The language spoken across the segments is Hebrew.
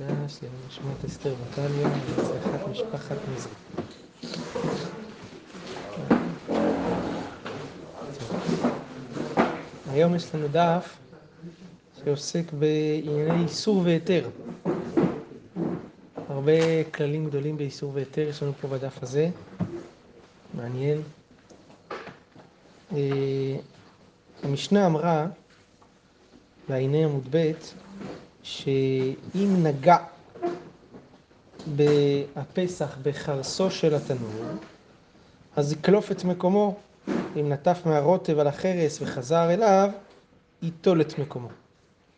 לנשמת אסתר בטליה, ולהצלחת משפחת מזרע. היום יש לנו דף שעוסק בענייני איסור והיתר. הרבה כללים גדולים באיסור והיתר יש לנו פה בדף הזה, מעניין. המשנה אמרה, בעיני עמוד ב', שאם נגע בהפסח בחרסו של התנור, אז יקלוף את מקומו. אם נטף מהרוטב על החרס וחזר אליו, ייטול את מקומו.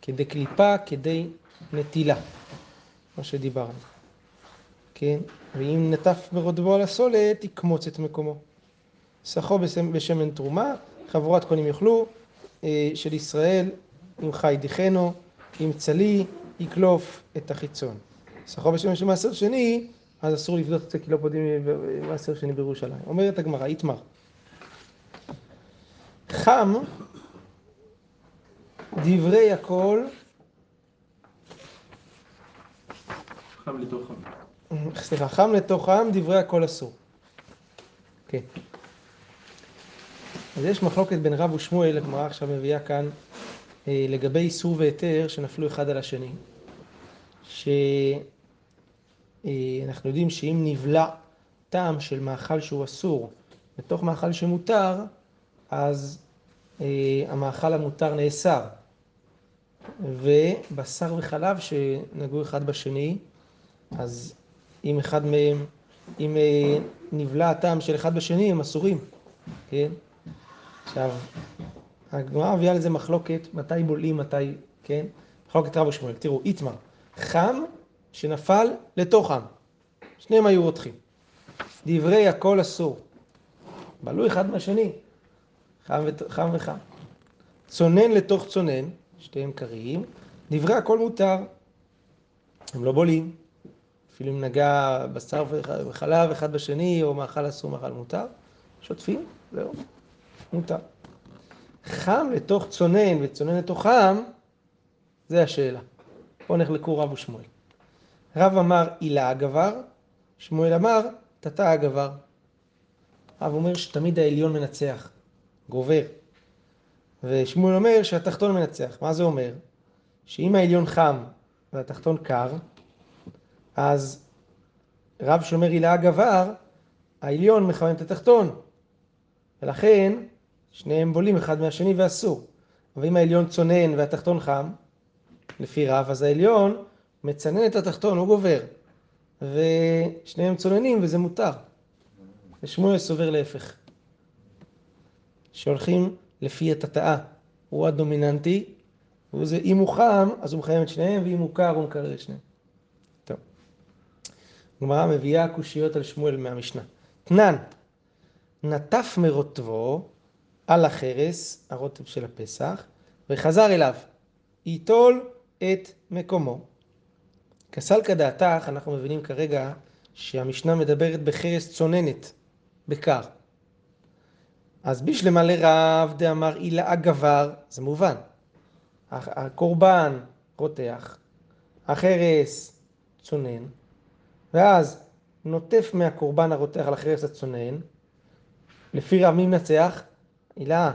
כדי קליפה, כדי נטילה, מה שדיברנו. כן? ואם נטף ברודבו על הסולת, יקמוץ את מקומו. סחו בשמן תרומה, חבורת כהנים יאכלו, של ישראל, אם חי דיחנו, אם צלי, יקלוף את החיצון. סחו בשמן של מעשר שני, אז אסור לפדות את זה כי לא פודים מעשר שני בירושלים. אומרת הגמרא, איתמר. חם דברי הכל חם לתוכם. סליחה, חם לתוכם דברי הכל אסור. כן. אז יש מחלוקת בין רב ושמואל, הגמרא עכשיו מביאה כאן, לגבי איסור והיתר שנפלו אחד על השני. שאנחנו יודעים שאם נבלע טעם של מאכל שהוא אסור בתוך מאכל שמותר, אז המאכל המותר נאסר. ובשר וחלב שנגעו אחד בשני, אז אם אחד מהם, אם נבלע הטעם של אחד בשני, הם אסורים, כן? עכשיו, הגמרא מביאה לזה מחלוקת, מתי בולעים, מתי, כן? מחלוקת רב ושמואל. תראו, איתמר, חם שנפל לתוך עם. שניהם היו רותחים. דברי הכל אסור. בלעו אחד מהשני, חם, חם וחם. צונן לתוך צונן, שתיהם קרים, דברי הכל מותר. הם לא בולעים. אפילו אם נגע בשר וחלב אחד בשני, או מאכל אסור, מאכל מותר, שוטפים, זהו, מותר. חם לתוך צונן וצונן לתוך חם, זה השאלה. פה נחלקו רב ושמואל. רב אמר הילה הגבר, שמואל אמר תתא הגבר. רב אומר שתמיד העליון מנצח, גובר. ושמואל אומר שהתחתון מנצח. מה זה אומר? שאם העליון חם והתחתון קר, אז רב שאומר הילה הגבר, העליון מחמם את התחתון. ולכן שניהם בולים אחד מהשני ואסור. אבל אם העליון צונן והתחתון חם, לפי רב, אז העליון מצנן את התחתון, הוא גובר. ושניהם צוננים וזה מותר. ושמואל סובר להפך. שהולכים לפי התתאה. הוא הדומיננטי, וזה, אם הוא חם, אז הוא מחמם את שניהם, ואם הוא קר, הוא מקרר את שניהם. גמרא מביאה קושיות על שמואל מהמשנה. תנן, נטף מרוטבו על החרס, הרוטב של הפסח, וחזר אליו. ייטול את מקומו. כסל כדעתך, אנחנו מבינים כרגע שהמשנה מדברת בחרס צוננת, בקר. אז בשלמה לרב דאמר הילה הגבר, זה מובן. הקורבן רותח, החרס צונן, ואז נוטף מהקורבן הרותח על החרס הצונן, לפי רב מי מנצח? הילה,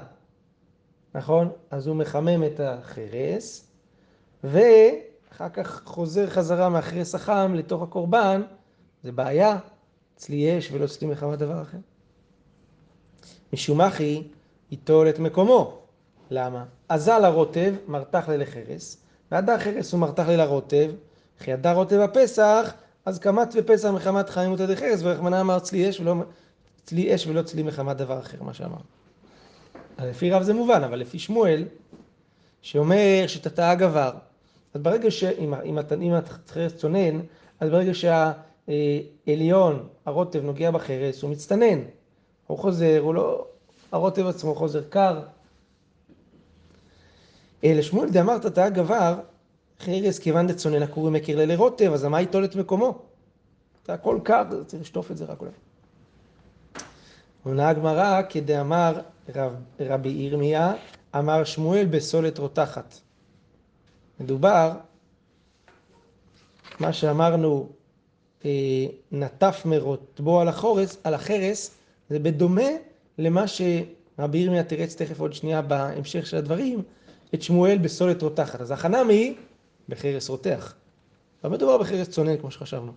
נכון? אז הוא מחמם את החרס, ואחר כך חוזר חזרה מהחרס החם לתוך הקורבן, זה בעיה, אצלי אש ולא אצלי מחמת דבר אחר. משום אחי ייטול את מקומו. למה? אזל הרוטב מרתח ליל חרס, והדר חרס הוא מרתח ליל הרוטב, וכי הדר רוטב הפסח, אז קמת ופסח מחמת חיים ותדי חרס, ורחמנא אמר צלי אש ולא, צלי אש ולא צלי מחמת דבר אחר, מה שאמר. לפי רב זה מובן, אבל לפי שמואל, שאומר שתתאה גבר, אז ברגע ש... אם החרס צונן, אז ברגע שהעליון, הרוטב, נוגע בחרס, הוא מצטנן. הוא חוזר, הוא לא... הרוטב עצמו חוזר קר. לשמואל דאמר תתאה גבר, חרס כיוון דצונן הקוראים מכיר לילי רוטב, אז מה ייטול את מקומו? זה הכל קר, צריך לשטוף את זה רק אולי. עונה הגמרא כדאמר רב, רבי ירמיה, אמר שמואל בסולת רותחת. מדובר, מה שאמרנו, אה, נטף מרוטבו על החורס, על החרס, זה בדומה למה שרבי ירמיה תירץ תכף עוד שנייה בהמשך של הדברים, את שמואל בסולת רותחת. אז החנמי היא בחרס רותח. לא מדובר בחרס צונן כמו שחשבנו,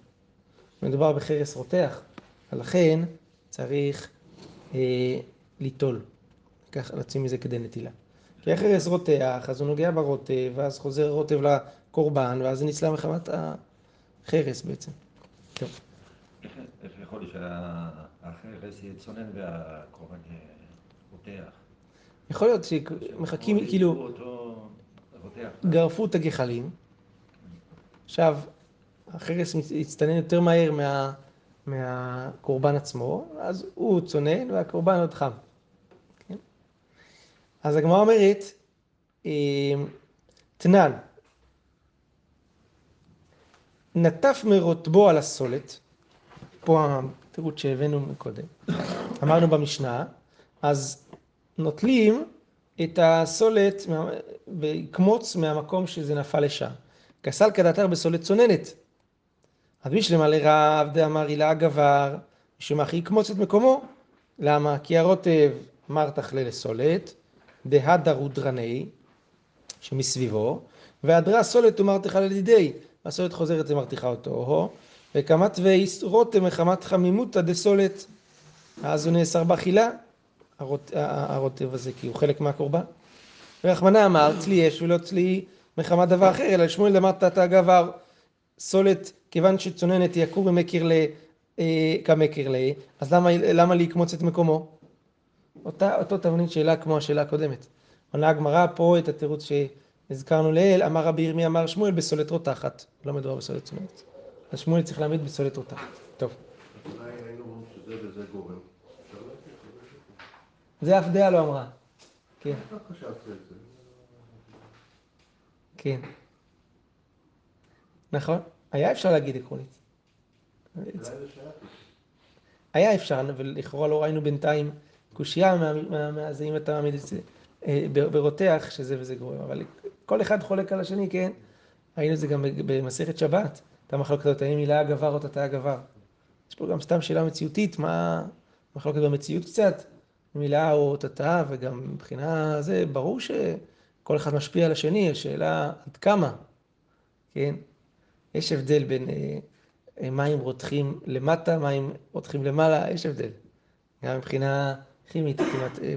מדובר בחרס רותח, ולכן צריך אה, ליטול, ככה להוציא מזה כדי נטילה. כי החרס רותח, אז הוא נוגע ברוטב, ואז חוזר רוטב לקורבן, ואז זה ניצלה מחמת החרס בעצם. טוב. איך יכול להיות שהחרס יהיה צונן והקורבן רותח? יכול להיות שמחכים, כאילו, גרפו את הגחלים, עכשיו החרס יצטנן יותר מהר מה, מהקורבן עצמו, אז הוא צונן והקורבן עוד חם. כן? אז הגמרא אומרת, תנן, נטף מרוטבו על הסולת, פה התירוץ שהבאנו מקודם, אמרנו במשנה, אז נוטלים את הסולת ויקמוץ מהמקום שזה נפל לשם. כסל כדתר בסולת צוננת. אז בשלמה לרב דאמר הילה גבר, אחי יקמוץ את מקומו. למה? כי הרוטב אמר תכלה לסולת, דהדר הודרני, שמסביבו, והדרה סולת ומר תכלה לדידי, הסולת חוזרת ומרתיחה אותו, וקמת ואיס רותם מחמת חמימותא דסולת, אז הוא נאסר באכילה, הרוטב הזה, כי הוא חלק מהקורבן. ורחמנא אמר, צלי אש ולא צלי מחמת דבר אחר, אלא שמואל דמר תתא גבר סולת, כיוון שצוננת יקור במקר ל... אה, כמקר ל... אז למה, למה לקמוץ את מקומו? אותה, אותו תבנית שאלה כמו השאלה הקודמת. עונה הגמרא פה את התירוץ שהזכרנו לעיל, אמר רבי ירמי אמר שמואל בסולת רותחת, לא מדובר בסולת צוננת. אז שמואל צריך להעמיד בסולת רותחת. טוב. זה אף דעה לא אמרה. כן. כן. נכון. היה אפשר להגיד עקרונית. היה אפשר, אבל לכאורה לא ראינו בינתיים קושייה מהזה אם אתה מעמיד את זה אה, ברותח, שזה וזה גורם. אבל כל אחד חולק על השני, כן? ראינו את זה גם במסכת שבת, את המחלוקת הזאת, האם מילה הגבר או תתה הגבר. יש פה גם סתם שאלה מציאותית, מה מחלוקת במציאות קצת, מילה או תתה, וגם מבחינה זה, ברור שכל אחד משפיע על השני, השאלה עד כמה, כן? יש הבדל בין אה, מים רותחים למטה, מים רותחים למעלה, יש הבדל. גם מבחינה כימית, כמעט אה,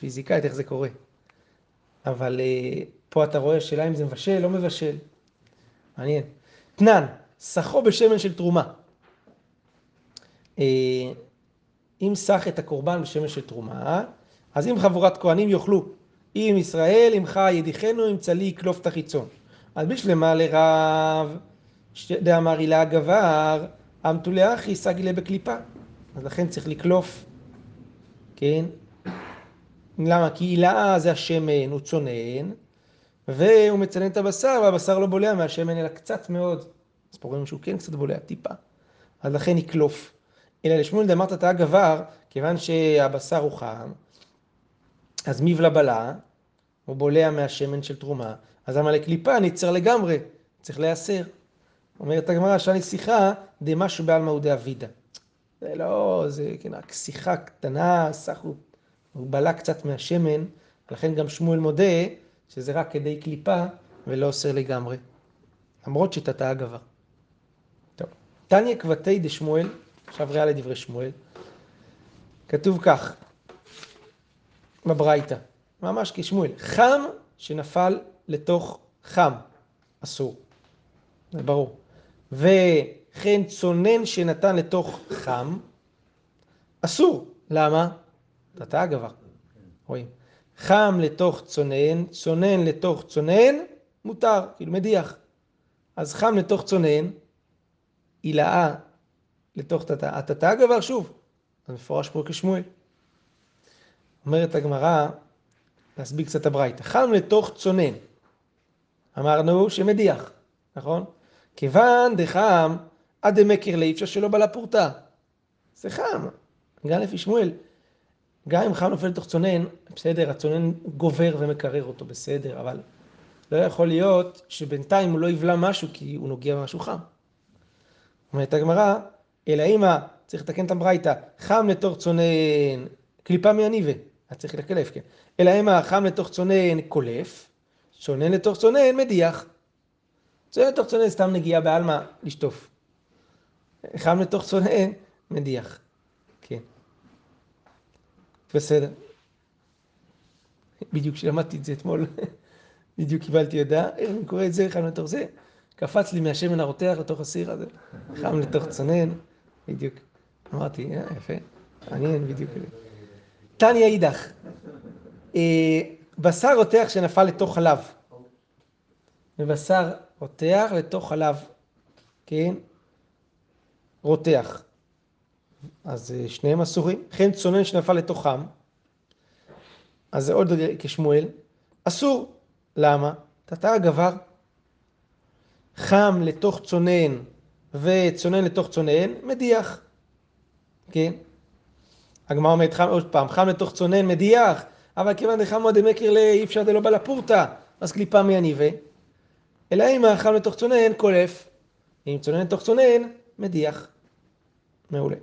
פיזיקאית, איך זה קורה. אבל אה, פה אתה רואה שאלה אם זה מבשל, לא מבשל. מעניין. תנן, סחו בשמן של תרומה. אם סח את הקורבן בשמן של תרומה, אז אם חבורת כהנים יאכלו. אם ישראל, עמך ידיחנו, אם צלי יקלוף את החיצון. אז בשלמה לרב, דאמר הילה גבר, אמתולי אחי סגילה בקליפה. אז לכן צריך לקלוף, כן? למה? כי הילאה זה השמן, הוא צונן, והוא מצנן את הבשר, והבשר לא בולע מהשמן, אלא קצת מאוד. אז פה רואים שהוא כן קצת בולע, טיפה. אז לכן יקלוף. אלא לשמואל דאמרת תא גבר, כיוון שהבשר הוא חם, אז מבלה בלע, הוא בולע מהשמן של תרומה, אז למה לקליפה נצר לגמרי, צריך להיאסר. אומרת הגמרא, שאני שיחה דמשהו בעלמא הוא דאבידא. זה לא, זה כן, רק שיחה קטנה, סך הוא, הוא בלע קצת מהשמן, לכן גם שמואל מודה שזה רק כדי קליפה ולא אוסר לגמרי. למרות שיטתה הגבר. טוב, תניא כבתי דשמואל, עכשיו ריאה לדברי שמואל, כתוב כך, בברייתא, ממש כשמואל, חם שנפל לתוך חם, אסור, זה ברור. וכן צונן שנתן לתוך חם, אסור. למה? תתה הגבר. רואים. חם לתוך צונן, צונן לתוך צונן, מותר, כאילו מדיח. אז חם לתוך צונן, הילאה לתוך תתה. התתה הגבר שוב, זה מפורש פה כשמואל. אומרת הגמרא, להסביר קצת הברייתא, חם לתוך צונן. אמרנו שמדיח, נכון? כיוון דחם עד דמקר לאיפשה שלא בא לפורטה. זה חם, גם לפי שמואל. גם אם חם נופל לתוך צונן, בסדר, הצונן גובר ומקרר אותו, בסדר, אבל לא יכול להיות שבינתיים הוא לא יבלע משהו כי הוא נוגע במשהו חם. אומרת הגמרא, אלא אימא, צריך לתקן את הברייתא, חם לתוך צונן, קליפה מהניבה, אז צריך לקלף, כן. אלא אימא, חם לתוך צונן, קולף, צונן לתוך צונן, מדיח. צונן לתוך צונן, סתם נגיעה בעלמא, לשטוף. חם לתוך צונן, מדיח. כן. בסדר. בדיוק כשלמדתי את זה אתמול, בדיוק קיבלתי הודעה, איך אני קורא את זה, חם לתוך זה, קפץ לי מהשמן הרותח לתוך הסיר הזה, חם לתוך צונן, בדיוק. אמרתי, אה, יפה, מעניין בדיוק. תניא אידך, אה, בשר רותח שנפל לתוך חלב. ובשר רותח לתוך חלב, כן? רותח. אז אה, שניהם אסורים. וכן צונן שנפל לתוך חם, אז זה עוד כשמואל, אסור. למה? תתא גבר. חם לתוך צונן וצונן לתוך צונן, מדיח. כן? הגמרא אומרת חם, עוד פעם, חם לתוך צונן, מדיח, אבל כיוון דחמא דמקר לאי אפשר דלא בלה פורתא, אז קליפה מהניבה. אלא אם חם לתוך צונן, קולף. אם צונן לתוך צונן, מדיח. מעולה.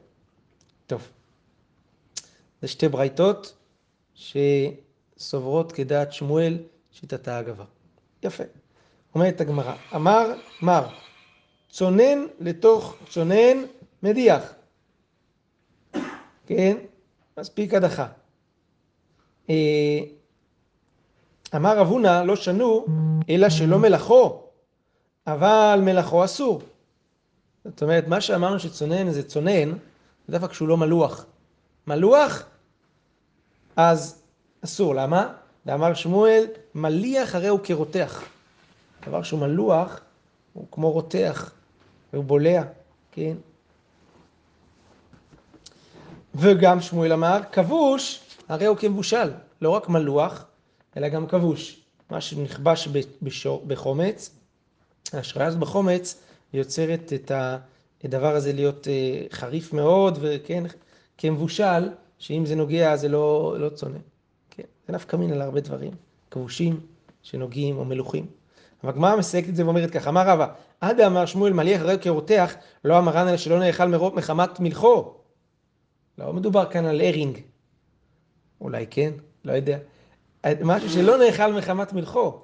טוב. זה שתי ברייתות שסוברות כדעת שמואל שיטתה הגבה. יפה. אומרת הגמרא, אמר מר, צונן לתוך צונן מדיח. כן? מספיק הדחה. אמר רב הונא לא שנו, אלא שלא מלאכו, אבל מלאכו אסור. זאת אומרת, מה שאמרנו שצונן זה צונן, זה דווקא כשהוא לא מלוח. מלוח, אז אסור. למה? ואמר שמואל, מליח הרי הוא כרותח. דבר שהוא מלוח, הוא כמו רותח, והוא בולע, כן? וגם שמואל אמר, כבוש, הרי הוא כמבושל. לא רק מלוח, אלא גם כבוש. מה שנכבש בשור, בחומץ, ההשראה הזאת בחומץ יוצרת את הדבר הזה להיות אה, חריף מאוד, וכן, כמבושל, שאם זה נוגע זה לא, לא צונן. כן, זה נפקא מין על הרבה דברים, כבושים שנוגעים או מלוכים. אבל הגמרא מסייגת את זה ואומרת ככה, אמר רבא, עד אמר שמואל מליח הרי כרותח, לא אמרן אלא שלא נאכל מרוב מחמת מלכו. לא מדובר כאן על ארינג. אולי כן, לא יודע. משהו שלא נאכל מחמת מלכו,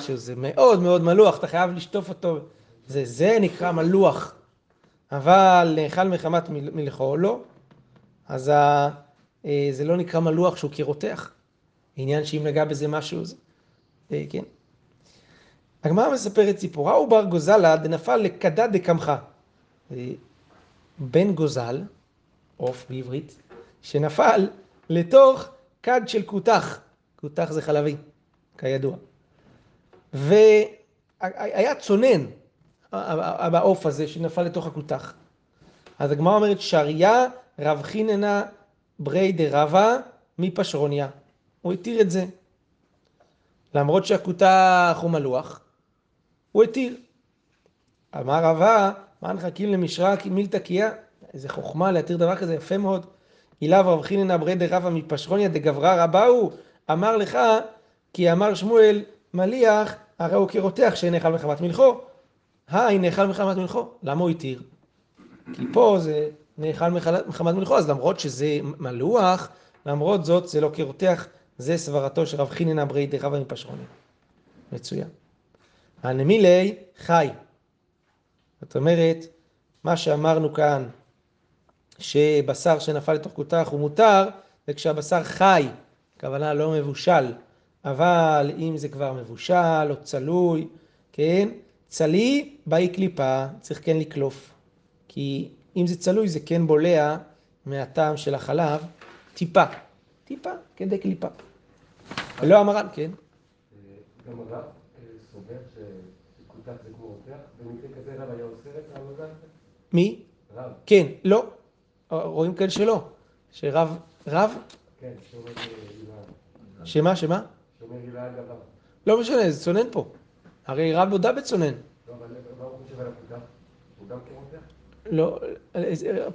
שזה מאוד מאוד מלוח, אתה חייב לשטוף אותו. זה, זה נקרא מלוח. אבל נאכל מחמת מלכו, לא. אז ה, אה, זה לא נקרא מלוח שהוא כרותח. עניין שאם נגע בזה משהו, זה, אה, כן. הגמרא מספרת סיפורה, הוא בר גוזלה דנפל לקדד דקמחה. אה, בן גוזל, עוף בעברית, שנפל לתוך כד של כותח. כותח זה חלבי, כידוע. והיה צונן בעוף הזה שנפל לתוך הכותח. אז הגמרא אומרת, שריה רב חיננה ברי דרבה מפשרוניה. הוא התיר את זה. למרות שהכותח הוא מלוח, הוא התיר. אמר רבה, מה נחכים למשרק מילתא קיה? איזה חוכמה להתיר דבר כזה, יפה מאוד. אילב רב חיננה ברי דרבה מפשרוניה דגברא רבה הוא, אמר לך, כי אמר שמואל, מליח, הרי הוא כרותח שנאכל מחמת מלכו. היי, נאכל מחמת מלכו. למה הוא התיר? כי פה זה נאכל מחמת מלכו, אז למרות שזה מלוח, למרות זאת זה לא כרותח, זה סברתו של רב חיננה ברי דרבה מפשרוניה. מצוין. הנמילי חי. זאת אומרת, מה שאמרנו כאן, שבשר שנפל לתוך כותח הוא מותר, וכשהבשר חי, הכוונה לא מבושל, אבל אם זה כבר מבושל או צלוי, כן? צלי באי קליפה, צריך כן לקלוף. כי אם זה צלוי זה כן בולע מהטעם של החלב טיפה, טיפה, כדי קליפה. ולא המרן, כן. גם הרב סובר שכותח זה כמו רותח, במקרה כזה רב היה אוסר את העבודה? מי? רב. כן, לא. רואים כאן שלא. שרב, רב? כן, הילה. שמה, שמה? שאומר הילה דבר. לא משנה, זה צונן פה. הרי רב הודה בצונן. לא, אבל מה הוא חושב על הכותח? הוא גם כרותח? לא,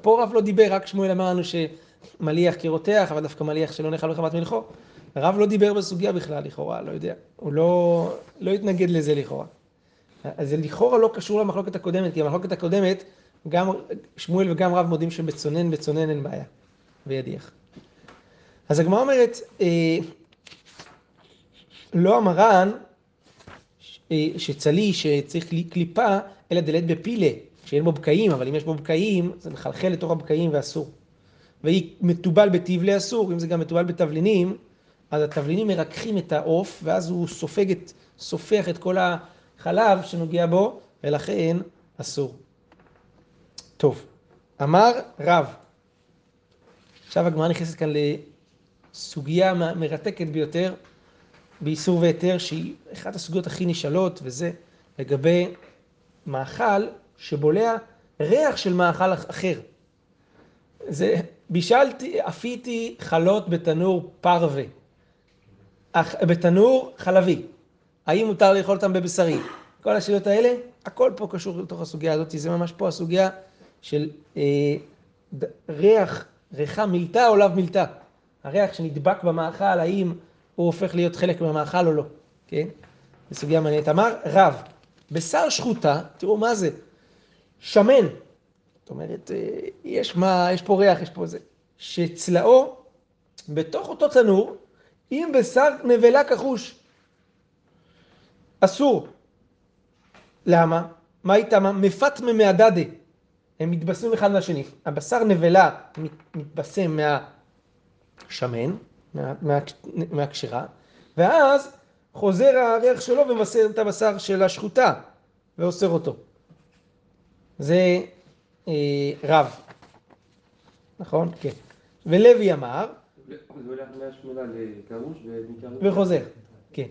פה רב לא דיבר, רק שמואל אמר לנו שמליח כרותח, אבל דווקא מליח שלא נאכל מחמת מלכו. הרב לא דיבר בסוגיה בכלל, לכאורה, לא יודע. הוא לא, לא התנגד לזה לכאורה. אז זה לכאורה לא קשור למחלוקת הקודמת, כי המחלוקת הקודמת, גם שמואל וגם רב מודים שבצונן, בצונן אין בעיה, וידיח. אז הגמרא אומרת, אה, לא המרן אה, שצלי שצריך קליפה, אלא דלת בפילה, שאין בו בקעים, אבל אם יש בו בקעים, זה מחלחל לתוך הבקעים ואסור. והיא מתובל בתבלי אסור, אם זה גם מתובל בתבלינים, אז התבלינים מרככים את העוף, ואז הוא סופג את, סופח את כל החלב שנוגע בו, ולכן אסור. טוב, אמר רב. עכשיו הגמרא נכנסת כאן לסוגיה מרתקת ביותר באיסור והיתר, שהיא אחת הסוגיות הכי נשאלות, וזה לגבי מאכל שבולע ריח של מאכל אחר. זה, בישלתי, אפיתי חלות בתנור פרווה, בתנור חלבי. האם מותר לאכול אותם בבשרי? כל השאלות האלה, הכל פה קשור לתוך הסוגיה הזאת, זה ממש פה הסוגיה של אה, ריח, ריחה מילתא או לאו מילתא. הריח שנדבק במאכל, האם הוא הופך להיות חלק מהמאכל או לא, כן? זו סוגיה מעניינת. אמר רב, בשר שחוטה, תראו מה זה, שמן, זאת אומרת, אה, יש מה, יש פה ריח, יש פה זה, שצלעו בתוך אותו תנור עם בשר נבלה כחוש. אסור. למה? מה איתם? מפטמה מהדדה. הם מתבשמים אחד מהשני. הבשר נבלה מתבשם מה, מה, מהקשירה, ואז חוזר הריח שלו ומבשר את הבשר של השחוטה ואוסר אותו. זה אה, רב, נכון? כן. ולוי אמר, זה הולך מהשמונה לכרוש ומכרוש... וחוזר, כן.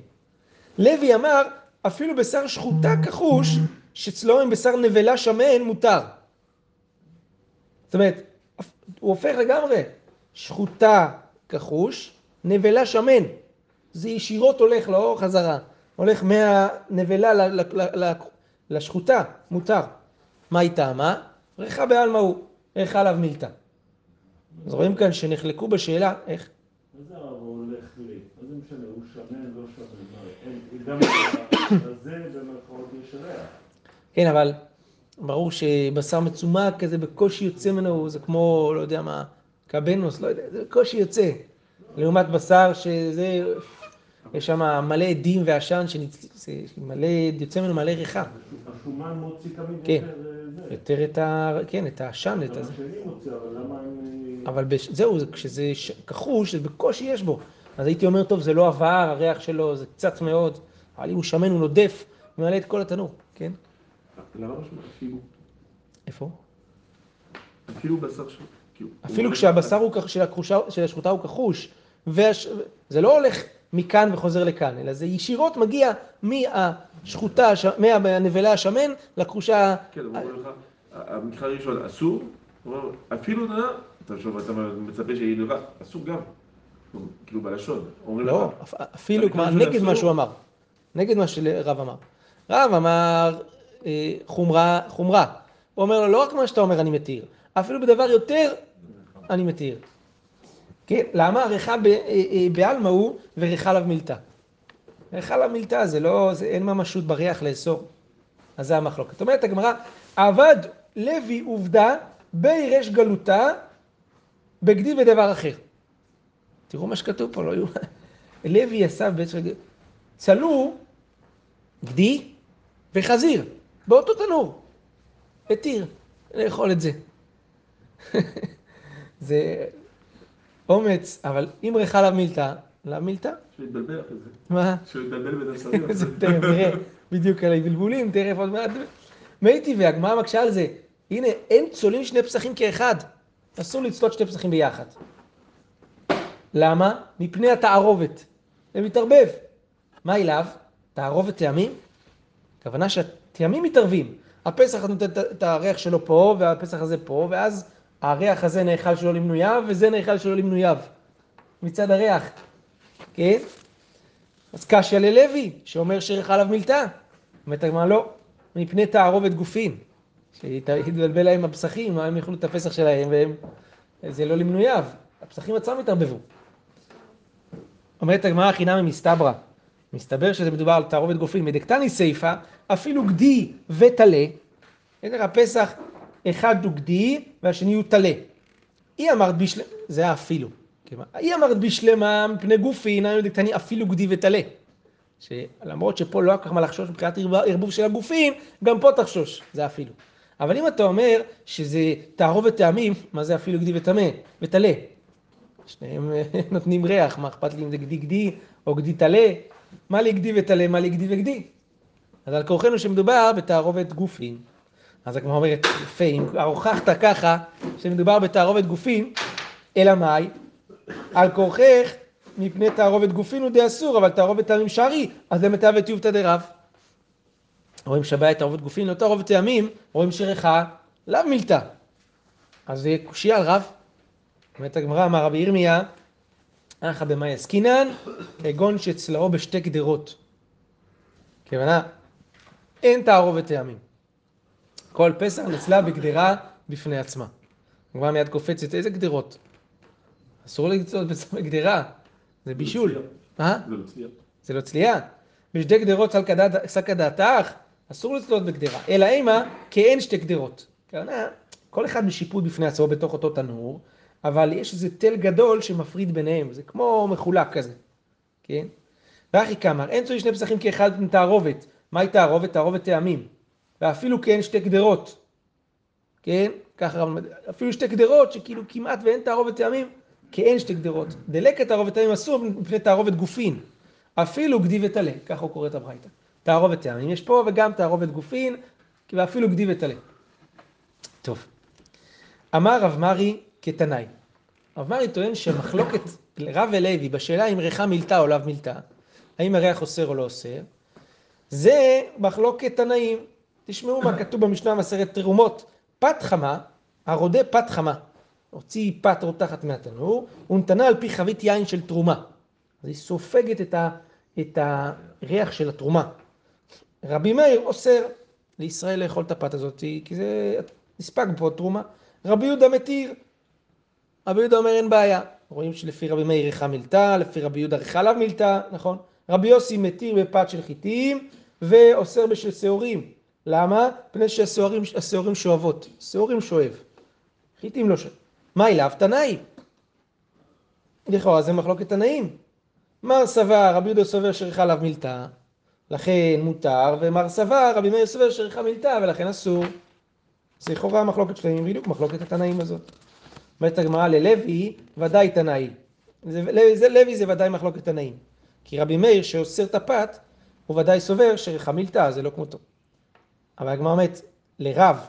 לוי אמר, אפילו בשר שחוטה כחוש, שאצלו עם בשר נבלה שמן מותר. זאת אומרת, הוא הופך לגמרי, שחוטה כחוש, נבלה שמן. זה ישירות הולך, לא חזרה. הולך מהנבלה לשחוטה, מותר. מה היא טעמה? ריחה בעלמא הוא, ריחה עליו מילתא. אז רואים כאן שנחלקו בשאלה, איך? מה זה הרב הולך לי? מה זה משנה? הוא שמן, לא שמן? גם לזה במרכאות יש ריח. כן, אבל ברור שבשר מצומק כזה בקושי יוצא ממנו, זה כמו, לא יודע מה, קבנוס, לא יודע, זה בקושי יוצא. לעומת בשר שזה, יש שם מלא עדים ועשן, שמלא, יוצא ממנו מלא ריחה. השומן מוציא תמיד כן. יותר אה. יותר את ה... כן, את העשן, את הזה. מוציא, אבל בש... זהו, זה- כשזה ש- כחוש, זה בקושי יש בו. אז הייתי אומר, טוב, זה לא עבר, הריח שלו זה קצת מאוד, אבל אם הוא שמן, הוא נודף, הוא ממלא את כל התנור, כן? למה רשום אפילו? איפה? אפילו בשר של... אפילו כשהבשר הוא כח- של השחוטה הוא כחוש. זה לא הולך מכאן וחוזר לכאן, אלא זה ישירות מגיע מהשחוטה, הש- מהנבלה השמן לכחושה... כן, הוא אומר לך, המקרה הראשון אסור, אפילו נא, אתה מצפה שיהיה לך, אסור גם. כאילו בלשון. אומרים לא, אפילו, כלומר, נגד מה? שהוא אמר. נגד מה שרב אמר. רב אמר אה, חומרה, חומרה. הוא אומר לו, לא רק מה שאתה אומר אני מתיר, אפילו בדבר יותר אני מתיר. כן, למה? ריחה אה, אה, בעלמא הוא וריחה עליו מילתא. ריחה עליו מילתא, זה לא, זה, אין ממשות בריח לאסור. אז זה המחלוקת. אומרת הגמרא, עבד לוי עובדה בירש גלותה בגדי ודבר אחר. תראו מה שכתוב פה, לא יהיו... לוי עשה בית של... צלו גדי וחזיר, באותו תנור. התיר לאכול את זה. זה אומץ, אבל אם ריחה עליו מילתא, עליו מילתא, שהוא יתבלבל אחרי זה. מה? שהוא יתבלבל בין השרים. זה תכף נראה בדיוק על הבלבולים, תכף עוד מעט. מי טבעי, הגמרא מקשה על זה. הנה, אין צולעים שני פסחים כאחד. אסור לצלות שני פסחים ביחד. למה? מפני התערובת. זה מתערבב. מה אליו? תערובת טעמים? הכוונה שהטעמים מתערבים. הפסח נותן את הריח שלו פה, והפסח הזה פה, ואז הריח הזה נאכל שלא למנוייו, וזה נאכל שלא למנוייו. מצד הריח. כן? אז קשיא ללוי, שאומר שריחה עליו מילתא. אומרת הגמרא לא, מפני תערובת גופין. שהתבלבל להם הפסחים, הם יאכלו את הפסח שלהם, והם... זה לא למנוייו. הפסחים עצמם התערבבו. אומרת הגמרא חינם מסתברא. מסתבר שזה מדובר על תערובת גופים. מדקתני סיפא, אפילו גדי וטלה. בסדר, הפסח, אחד הוא גדי והשני הוא טלה. היא אמרת בשלמה, זה האפילו. כלומר, היא אמרת בשלמה מפני גופין, אני דקתני אפילו גדי וטלה. שלמרות שפה לא היה כל כך מה לחשוש מבחינת ערבוב של הגופים, גם פה תחשוש, זה אפילו. אבל אם אתה אומר שזה תערובת טעמים, מה זה אפילו גדי וטמא? וטלה. שניהם נותנים ריח, מה אכפת לי אם זה גדי גדי או גדי טלה? מה לי גדי וטלה, מה לי גדי וגדי? אז על כורחנו שמדובר בתערובת גופים. אז הגמרא אומרת, יפה, אם הוכחת ככה שמדובר בתערובת גופים, אלא מאי? על כורכך מפני תערובת גופין הוא די אסור, אבל תערובת טעמים שערי, אז למיטב וטיובתא דרב. רואים שבעיה תערובת גופין, לא תערובת טעמים, רואים שריכה לאו מילתא. אז זה קושייה על רב. אומרת הגמרא, אמר רבי ירמיה, אחא במאי עסקינן, כגון שצלעו בשתי גדרות. כוונה, אין תערובת טעמים. כל פסח נצלה בגדרה בפני עצמה. הגמרא מיד קופצת, איזה גדרות? אסור לצלות בגדרה, זה בישול. זה לא צליח. זה לא צלייה. בשתי גדרות סלקא דעתך, אסור לצלות בגדרה. אלא אימה, כי אין שתי גדרות. כוונה, כל אחד בשיפוט בפני עצמו בתוך אותו תנור, אבל יש איזה תל גדול שמפריד ביניהם, זה כמו מחולק כזה, כן? ואחי כמר, אין צורי שני פסחים כאחד מתערובת. מהי תערובת? תערובת טעמים. ואפילו כן שתי גדרות, כן? ככה, אפילו שתי גדרות שכאילו כמעט ואין תערובת טעמים, כי אין שתי גדרות. דלקת תערובת טעמים אסור מפני תערובת גופין. אפילו גדי וטלה, ככה הוא קורא את הברייתא. תערובת טעמים יש פה וגם תערובת גופין, ואפילו גדי וטלה. טוב. אמר רב מרי כתנאי. רב מרי טוען שמחלוקת רב ולוי בשאלה אם ריחה מילתא או לאו מילתא, האם הריח אוסר או לא אוסר, זה מחלוקת תנאים. תשמעו מה כתוב במשנה מסרת תרומות. פת חמה, הרודה פת חמה. הוציא פת רותחת מהתנור, ונתנה על פי חבית יין של תרומה. אז היא סופגת את, ה, את הריח של התרומה. רבי מאיר אוסר לישראל לאכול את הפת הזאת, כי זה נספג פה תרומה. רבי יהודה מתיר. רבי יהודה אומר אין בעיה. רואים שלפי רבי מאיר ריחה מילתא, לפי רבי יהודה ריחה עליו מילתא, נכון? רבי יוסי מתיר בפת של חיטים ואוסר בשל שעורים. למה? מפני שהשעורים שואבות. שעורים שואב. חיטים לא שואב. מה אליו? תנאי. לכאורה זה מחלוקת תנאים. מר סבר, רבי יהודה סובר שריחה עליו מילתא, לכן מותר, ומר סבר, רבי מאיר סובר שריחה מילתא, ולכן אסור. זה לכאורה מחלוקת שלהם, בדיוק מחלוקת התנאים הזאת. אומרת הגמרא ללוי, ודאי תנאי. זה, זה, לוי זה ודאי מחלוקת תנאים. כי רבי מאיר שאוסר את הפת, הוא ודאי סובר שריחה מילתא, זה לא כמותו. אבל הגמרא אומרת, לרב,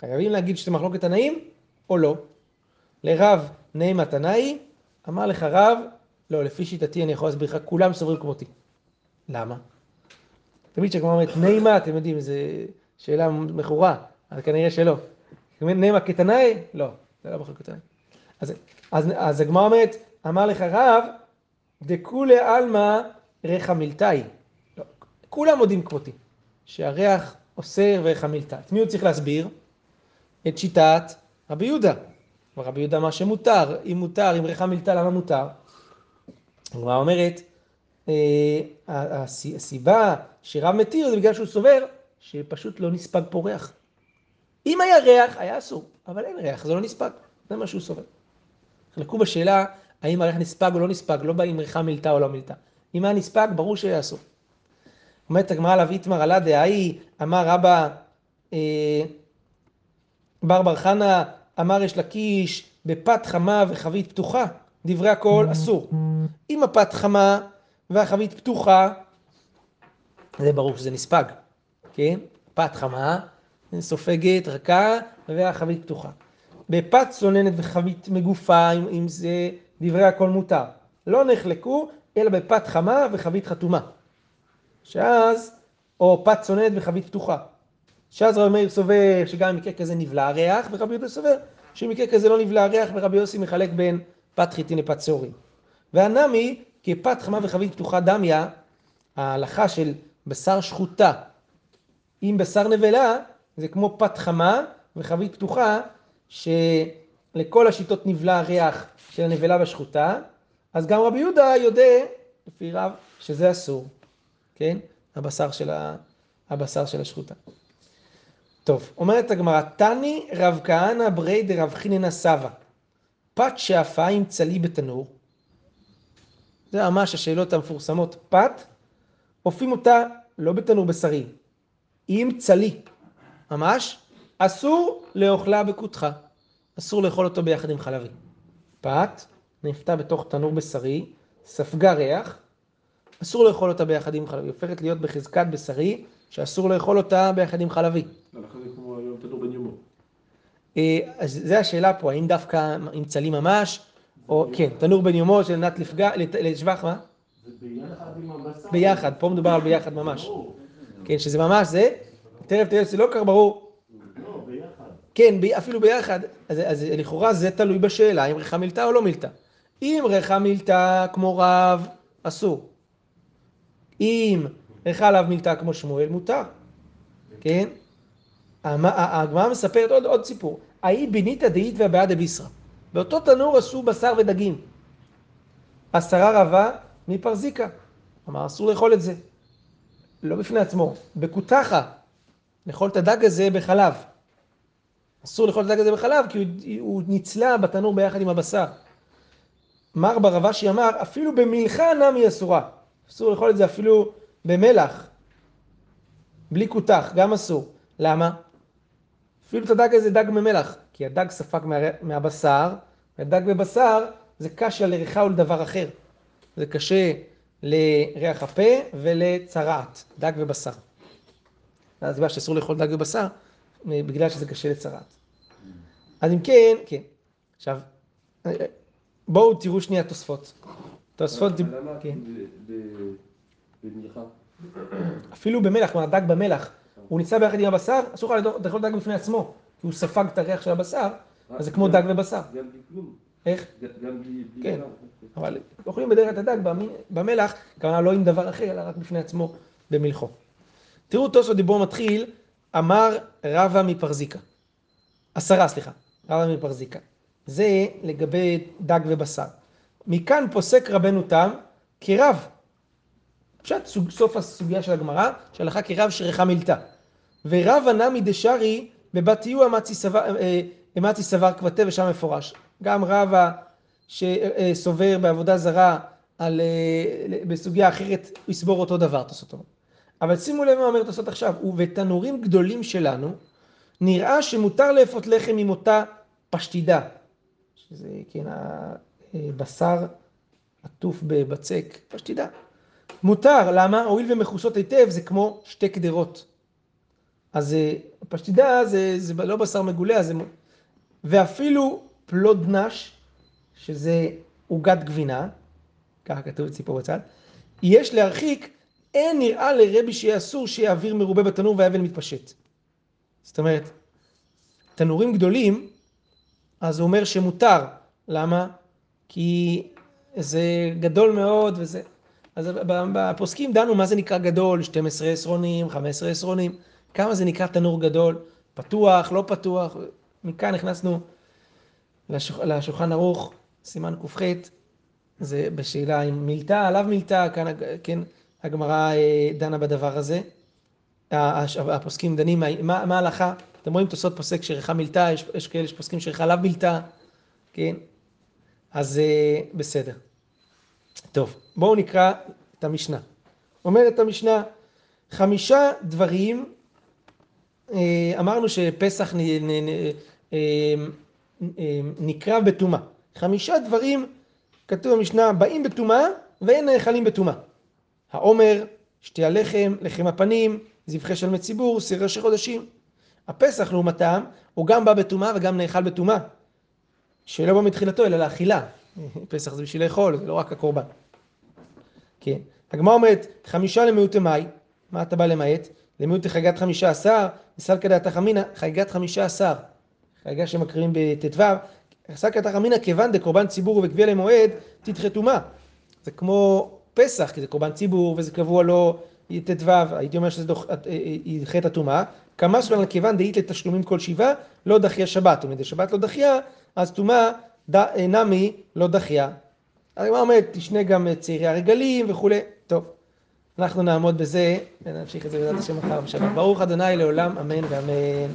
חייבים להגיד שזה מחלוקת תנאים או לא? לרב נעימה תנאי, אמר לך רב, לא, לפי שיטתי אני יכול להסביר לך, כולם סוברים כמותי. למה? תמיד כשהגמרא אומרת נעימה, אתם יודעים, זו שאלה מכורה, אז כנראה שלא. נעימה כתנאי? לא, זה לא מחלוקת תנאי. אז, אז, אז הגמרא אומרת, אמר לך רב, דכולי עלמא ריחא מילתאי. לא, כולם מודים כמותי, שהריח אוסר וריחא מילתא. את מי הוא צריך להסביר? את שיטת רבי יהודה. רבי יהודה מה שמותר, אם מותר, אם ריחה מילתא, למה מותר? הגמרא אומרת, אה, הסיבה שרב מתיר זה בגלל שהוא סובר שפשוט לא נספג פה ריח. אם היה ריח, היה אסור, אבל אין ריח, זה לא נספג, זה מה שהוא סובר. חלקו בשאלה האם הריח נספג או לא נספג, לא באים ריחה מילתא או לא מילתא. אם היה נספג, ברור שהיה אסור. אומרת הגמרא עליו איתמר עלה דהאי, אמר רבא אה, בר בר חנה, אמר יש לקיש בפת חמה וחבית פתוחה, דברי הכל אסור. אם הפת חמה והחבית פתוחה, זה ברור שזה נספג, כן? פת חמה, סופגת, רכה, והחבית פתוחה. בפת צוננת וחבית מגופה, אם, אם זה דברי הכל מותר. לא נחלקו, אלא בפת חמה וחבית חתומה. שאז, או פת צוננת וחבית פתוחה. שאז רבי מאיר סובר שגם במקרה כזה נבלע הריח, ורבי יהודה סובר שבמקרה כזה לא נבלע הריח, ורבי יוסי מחלק בין פת חיטין לפת שעורים. והנמי, כפת חמה וחבית פתוחה דמיה, ההלכה של בשר שחוטה עם בשר נבלה, זה כמו פת חמה וחבית פתוחה, שלכל השיטות נבלע הריח של הנבלה והשחוטה, אז גם רבי יהודה יודע לפי רב, שזה אסור, כן? הבשר של, ה... הבשר של השחוטה. טוב, אומרת הגמרא, תני רב כהנא ברי דרב חיננה סבא, פת שאפה עם צלי בתנור. זה ממש השאלות המפורסמות. פת, אופים אותה לא בתנור בשרי, עם צלי. ממש, אסור לאוכלה בכותך. אסור לאכול אותו ביחד עם חלבי. פת, נפתה בתוך תנור בשרי, ספגה ריח, אסור לאכול אותה ביחד עם חלבי. הופכת להיות בחזקת בשרי, שאסור לאכול אותה ביחד עם חלבי. זה. אה, אז זו השאלה פה, האם דווקא עם צלי ממש, או כן, תנור בן יומו של נת לפגע, לשבח, מה? זה ביחד פה מדובר על ביחד ממש. כן, שזה ממש זה, טרף טרף זה לא כל כך ברור. לא. כן, אפילו ביחד, אז, אז לכאורה זה תלוי בשאלה אם ריחה מילתא או לא מילתא. אם ריחה מילתא כמו רב, אסור. אם ריחה עליו מילתא כמו שמואל, מותר. כן? הגמרא מספרת עוד, עוד סיפור. האי ביניתא דאית והבעיה דביסרא. באותו תנור עשו בשר ודגים. עשרה רבה מפרזיקה. אמר, אסור לאכול את זה. לא בפני עצמו, בכותחה. לאכול את הדג הזה בחלב. אסור לאכול את הדג הזה בחלב, כי הוא, הוא נצלה בתנור ביחד עם הבשר. מר ברבשי אמר, אפילו במלחה נמי אסורה. אסור לאכול את זה אפילו במלח. בלי כותח, גם אסור. למה? אפילו את הדג הזה דג ממלח, כי הדג ספג מה, מהבשר, והדג בבשר זה קשה לריחה ולדבר אחר. זה קשה לריח הפה ולצרעת, דג ובשר. זו הסיבה שאסור לאכול דג ובשר, בגלל שזה קשה לצרעת. אז אם כן, כן. עכשיו, בואו תראו שנייה תוספות. תוספות, דיב- למה כן. במלחה? אפילו במלח, כלומר דג במלח, הוא נמצא ביחד עם הבשר, אסור לך לאכול דג בפני עצמו, כי הוא ספג את הריח של הבשר, אז זה כמו דג ובשר. גם בלי כלום. איך? גם בלי... כן. אבל אוכלים בדרך את הדג במ- במלח, כלומר לא עם דבר אחר, אלא רק בפני עצמו במלחו. תראו תוספות דיבור מתחיל, אמר רבא מפרזיקה. עשרה, סליחה, רבא מפרזיקה. זה לגבי דג ובשר. מכאן פוסק רבנו תם כרב. פשט סוג, סוף הסוגיה של הגמרא, שהלכה כרב שריחה מילתא. ורב נמי דשארי בבתיהו אמצי סבר, אה, אמצי סבר כבתה ושם מפורש. גם רבא שסובר בעבודה זרה על, אה, בסוגיה אחרת, הוא יסבור אותו דבר, תוספות אומרת. אבל שימו לב מה אומר תוספות עכשיו, ובתנורים גדולים שלנו, נראה שמותר לאפות לחם עם אותה פשטידה, שזה כן הבשר עטוף בבצק, פשטידה. מותר, למה? הואיל ומכוסות היטב זה כמו שתי קדרות. אז אה, פשטידה זה, זה לא בשר מגולה, זה... ואפילו פלוד נש, שזה עוגת גבינה, ככה כתוב אצלי פה בצד, יש להרחיק, אין נראה לרבי שיהיה אסור שיהיה אוויר מרובה בתנור והאבן מתפשט. זאת אומרת, תנורים גדולים, אז הוא אומר שמותר. למה? כי זה גדול מאוד וזה... אז בפוסקים דנו מה זה נקרא גדול, 12 עשרונים, 15 עשרונים, כמה זה נקרא תנור גדול, פתוח, לא פתוח, מכאן נכנסנו לשוח, לשולחן ערוך, סימן ק"ח, זה בשאלה אם מילתא, עליו מילתא, כאן כן, הגמרא אה, דנה בדבר הזה. הפוסקים דנים, מה, ההלכה? אתם רואים תוספות פוסק שריחה מילתא, יש, יש כאלה שפוסקים שריחה עליו מילתא, כן? אז אה, בסדר. טוב, בואו נקרא את המשנה. אומרת המשנה, חמישה דברים, אה, אמרנו שפסח אה, נקרא בטומאה. חמישה דברים, כתוב במשנה, באים בטומאה ואין נאכלים בטומאה. העומר, שתי הלחם, לחם הפנים, זבחי שלמי ציבור, סיר ראשי חודשים. הפסח לעומתם, הוא גם בא בטומאה וגם נאכל בטומאה. שלא בא מתחילתו, אלא לאכילה. פסח זה בשביל לאכול, זה לא רק הקורבן. כן. הגמרא אומרת, חמישה למיעוטי מאי, מה אתה בא למעט? למיעוטי חגיגת חמישה עשר, וסלקא דעתך אמינא, חגיגת חמישה עשר. חגיגה שמקריאים בט"ו, סלקא דעתך אמינא, כיוון דקורבן ציבור ובקביע למועד, תדחה טומאה. זה כמו פסח, כי זה קורבן ציבור וזה קבוע לו ט"ו, הייתי אומר שזה דוח, ידחה את הטומאה. כמה סבלן כיוון דאית לתשלומים כל שבעה, לא דחיה שבת. ומדי שבת לא דחיה, אז טומאה נמי לא דחיה. הגמרא אומרת, תשנה גם את צעירי הרגלים וכולי. טוב, אנחנו נעמוד בזה ונמשיך את זה בעזרת השם מחר בשבת. ברוך אדוני לעולם, אמן ואמן.